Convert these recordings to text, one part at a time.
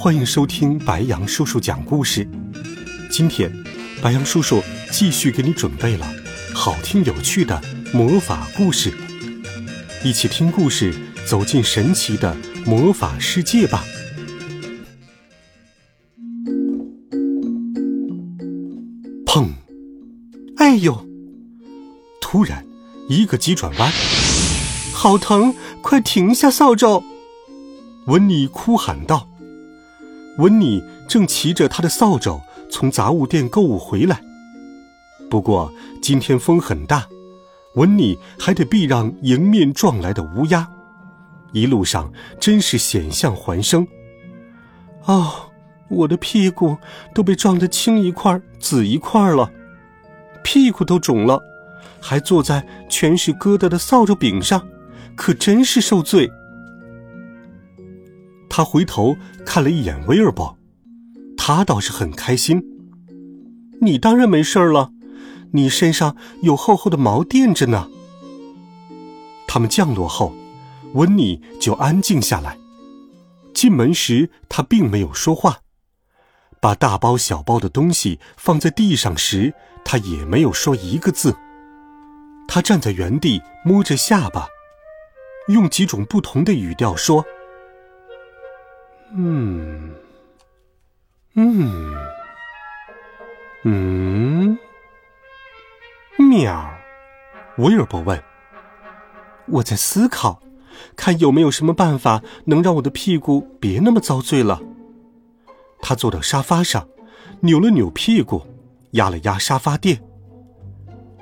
欢迎收听白羊叔叔讲故事。今天，白羊叔叔继续给你准备了好听有趣的魔法故事，一起听故事，走进神奇的魔法世界吧。砰！哎呦！突然，一个急转弯，好疼！快停下扫帚！温妮哭喊道：“温妮正骑着他的扫帚从杂物店购物回来。不过今天风很大，温妮还得避让迎面撞来的乌鸦。一路上真是险象环生。哦，我的屁股都被撞得青一块紫一块了，屁股都肿了，还坐在全是疙瘩的扫帚柄上，可真是受罪。”他回头看了一眼威尔伯，他倒是很开心。你当然没事了，你身上有厚厚的毛垫着呢。他们降落后，温妮就安静下来。进门时，他并没有说话；把大包小包的东西放在地上时，他也没有说一个字。他站在原地，摸着下巴，用几种不同的语调说。嗯，嗯，嗯，喵！威尔伯问：“我在思考，看有没有什么办法能让我的屁股别那么遭罪了。”他坐到沙发上，扭了扭屁股，压了压沙发垫。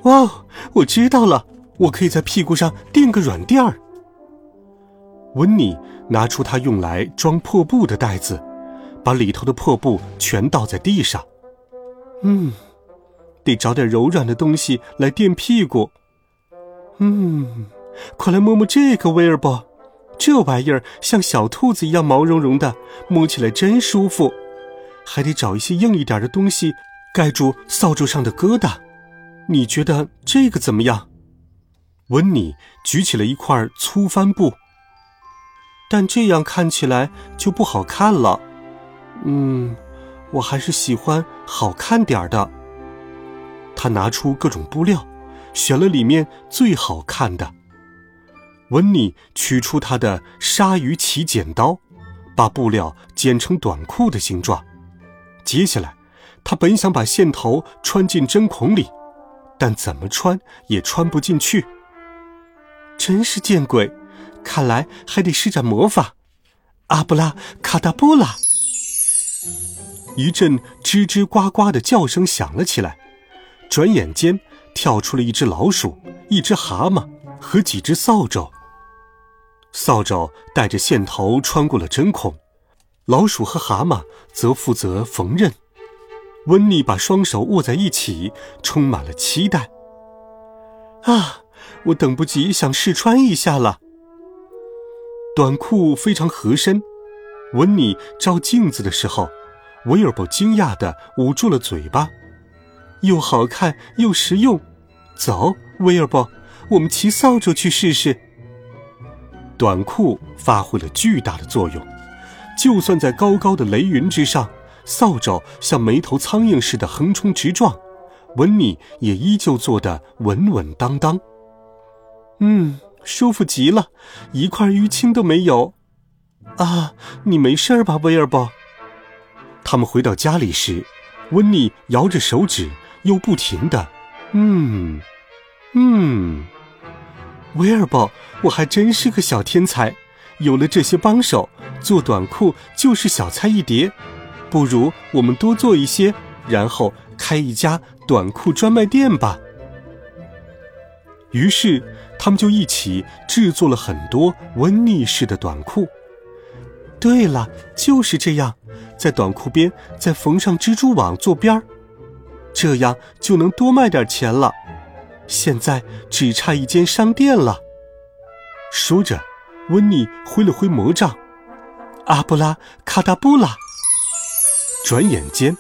哦，我知道了，我可以在屁股上垫个软垫儿。温妮拿出他用来装破布的袋子，把里头的破布全倒在地上。嗯，得找点柔软的东西来垫屁股。嗯，快来摸摸这个，威尔伯，这玩意儿像小兔子一样毛茸茸的，摸起来真舒服。还得找一些硬一点的东西盖住扫帚上的疙瘩。你觉得这个怎么样？温妮举起了一块粗帆布。但这样看起来就不好看了。嗯，我还是喜欢好看点的。他拿出各种布料，选了里面最好看的。温妮取出他的鲨鱼鳍剪刀，把布料剪成短裤的形状。接下来，他本想把线头穿进针孔里，但怎么穿也穿不进去。真是见鬼！看来还得施展魔法，阿布拉卡达布拉！一阵吱吱呱呱的叫声响了起来，转眼间跳出了一只老鼠、一只蛤蟆和几只扫帚。扫帚带着线头穿过了针孔，老鼠和蛤蟆则负责缝纫。温妮把双手握在一起，充满了期待。啊，我等不及想试穿一下了。短裤非常合身，温妮照镜子的时候，威尔伯惊讶地捂住了嘴巴，又好看又实用。走，威尔伯，我们骑扫帚去试试。短裤发挥了巨大的作用，就算在高高的雷云之上，扫帚像没头苍蝇似的横冲直撞，温妮也依旧坐得稳稳当当。嗯。舒服极了，一块淤青都没有。啊，你没事吧，威尔伯？他们回到家里时，温妮摇着手指，又不停的，嗯，嗯。威尔伯，我还真是个小天才，有了这些帮手，做短裤就是小菜一碟。不如我们多做一些，然后开一家短裤专卖店吧。于是。他们就一起制作了很多温妮式的短裤。对了，就是这样，在短裤边再缝上蜘蛛网做边儿，这样就能多卖点钱了。现在只差一间商店了。说着，温妮挥了挥魔杖，阿布拉卡达布拉。转眼间，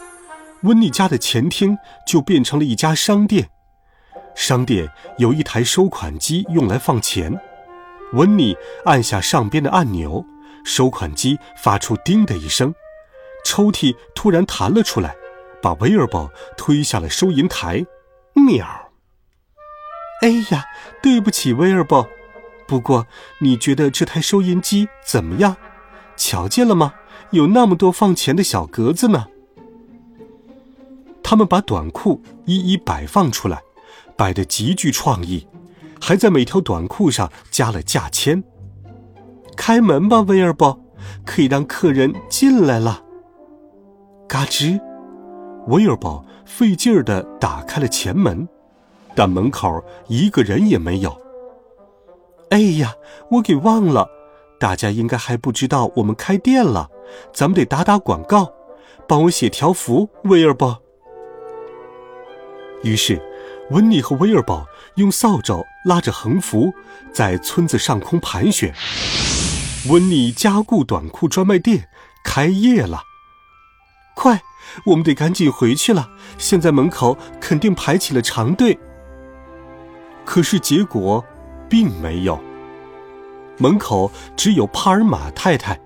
温妮家的前厅就变成了一家商店。商店有一台收款机用来放钱。温妮按下上边的按钮，收款机发出“叮”的一声，抽屉突然弹了出来，把威尔伯推下了收银台。喵！哎呀，对不起，威尔伯。不过你觉得这台收银机怎么样？瞧见了吗？有那么多放钱的小格子呢。他们把短裤一一摆放出来。摆得极具创意，还在每条短裤上加了价签。开门吧，威尔伯，可以让客人进来了。嘎吱，威尔伯费劲儿地打开了前门，但门口一个人也没有。哎呀，我给忘了，大家应该还不知道我们开店了，咱们得打打广告，帮我写条幅，威尔伯。于是。温妮和威尔宝用扫帚拉着横幅，在村子上空盘旋。温妮加固短裤专卖店开业了！快，我们得赶紧回去了。现在门口肯定排起了长队。可是结果，并没有。门口只有帕尔玛太太。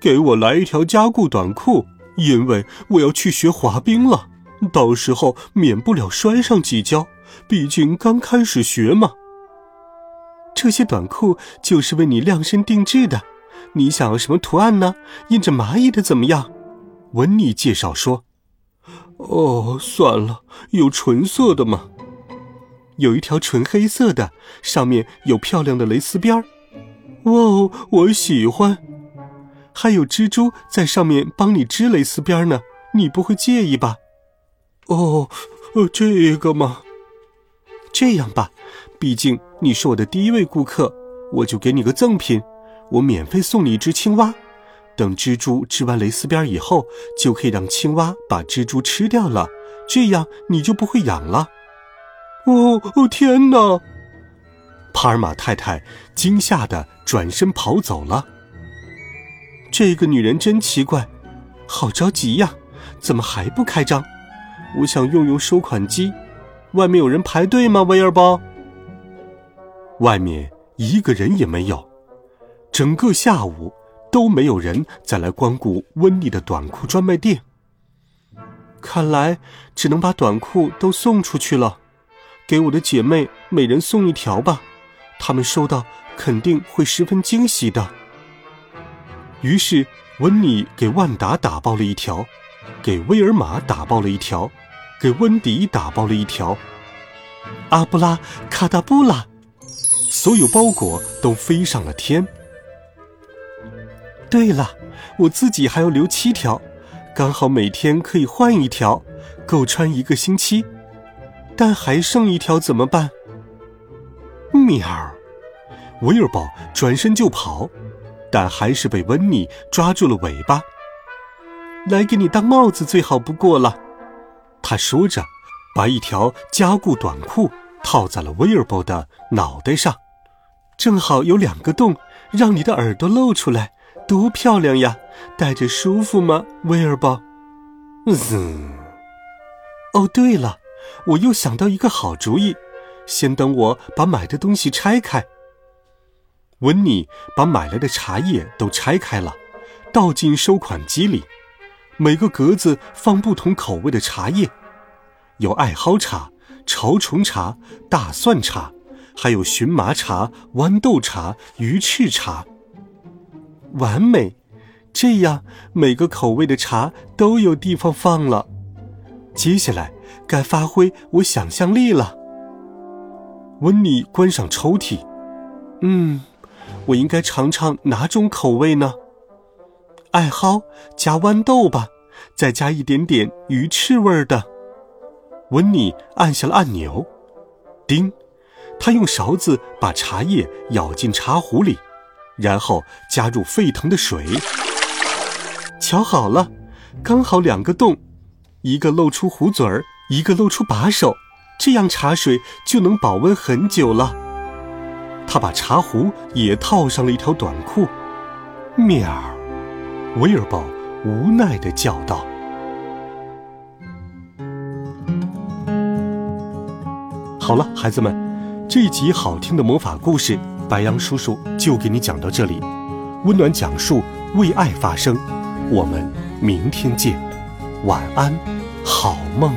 给我来一条加固短裤，因为我要去学滑冰了。到时候免不了摔上几跤，毕竟刚开始学嘛。这些短裤就是为你量身定制的，你想要什么图案呢？印着蚂蚁的怎么样？温妮介绍说。哦，算了，有纯色的吗？有一条纯黑色的，上面有漂亮的蕾丝边儿。哇哦，我喜欢。还有蜘蛛在上面帮你织蕾丝边呢，你不会介意吧？哦，呃，这个嘛，这样吧，毕竟你是我的第一位顾客，我就给你个赠品，我免费送你一只青蛙。等蜘蛛织完蕾丝边以后，就可以让青蛙把蜘蛛吃掉了，这样你就不会痒了。哦哦，天哪！帕尔玛太太惊吓的转身跑走了。这个女人真奇怪，好着急呀，怎么还不开张？我想用用收款机，外面有人排队吗，威尔伯？外面一个人也没有，整个下午都没有人再来光顾温妮的短裤专卖店。看来只能把短裤都送出去了，给我的姐妹每人送一条吧，她们收到肯定会十分惊喜的。于是温妮给万达打包了一条。给威尔玛打包了一条，给温迪打包了一条。阿布拉卡达布拉，所有包裹都飞上了天。对了，我自己还要留七条，刚好每天可以换一条，够穿一个星期。但还剩一条怎么办？喵！威尔宝转身就跑，但还是被温妮抓住了尾巴。来给你当帽子最好不过了，他说着，把一条加固短裤套在了威尔伯的脑袋上，正好有两个洞，让你的耳朵露出来，多漂亮呀！戴着舒服吗，威尔伯？嗯。哦，对了，我又想到一个好主意，先等我把买的东西拆开。温妮把买来的茶叶都拆开了，倒进收款机里。每个格子放不同口味的茶叶，有艾蒿茶、潮虫茶、大蒜茶，还有荨麻茶、豌豆茶、鱼翅茶。完美，这样每个口味的茶都有地方放了。接下来该发挥我想象力了。温妮关上抽屉，嗯，我应该尝尝哪种口味呢？艾蒿加豌豆吧，再加一点点鱼翅味的。温妮按下了按钮，叮，他用勺子把茶叶舀进茶壶里，然后加入沸腾的水。瞧好了，刚好两个洞，一个露出壶嘴儿，一个露出把手，这样茶水就能保温很久了。他把茶壶也套上了一条短裤。喵！威尔伯无奈的叫道。好了，孩子们，这一集好听的魔法故事，白羊叔叔就给你讲到这里。温暖讲述，为爱发声。我们明天见，晚安，好梦。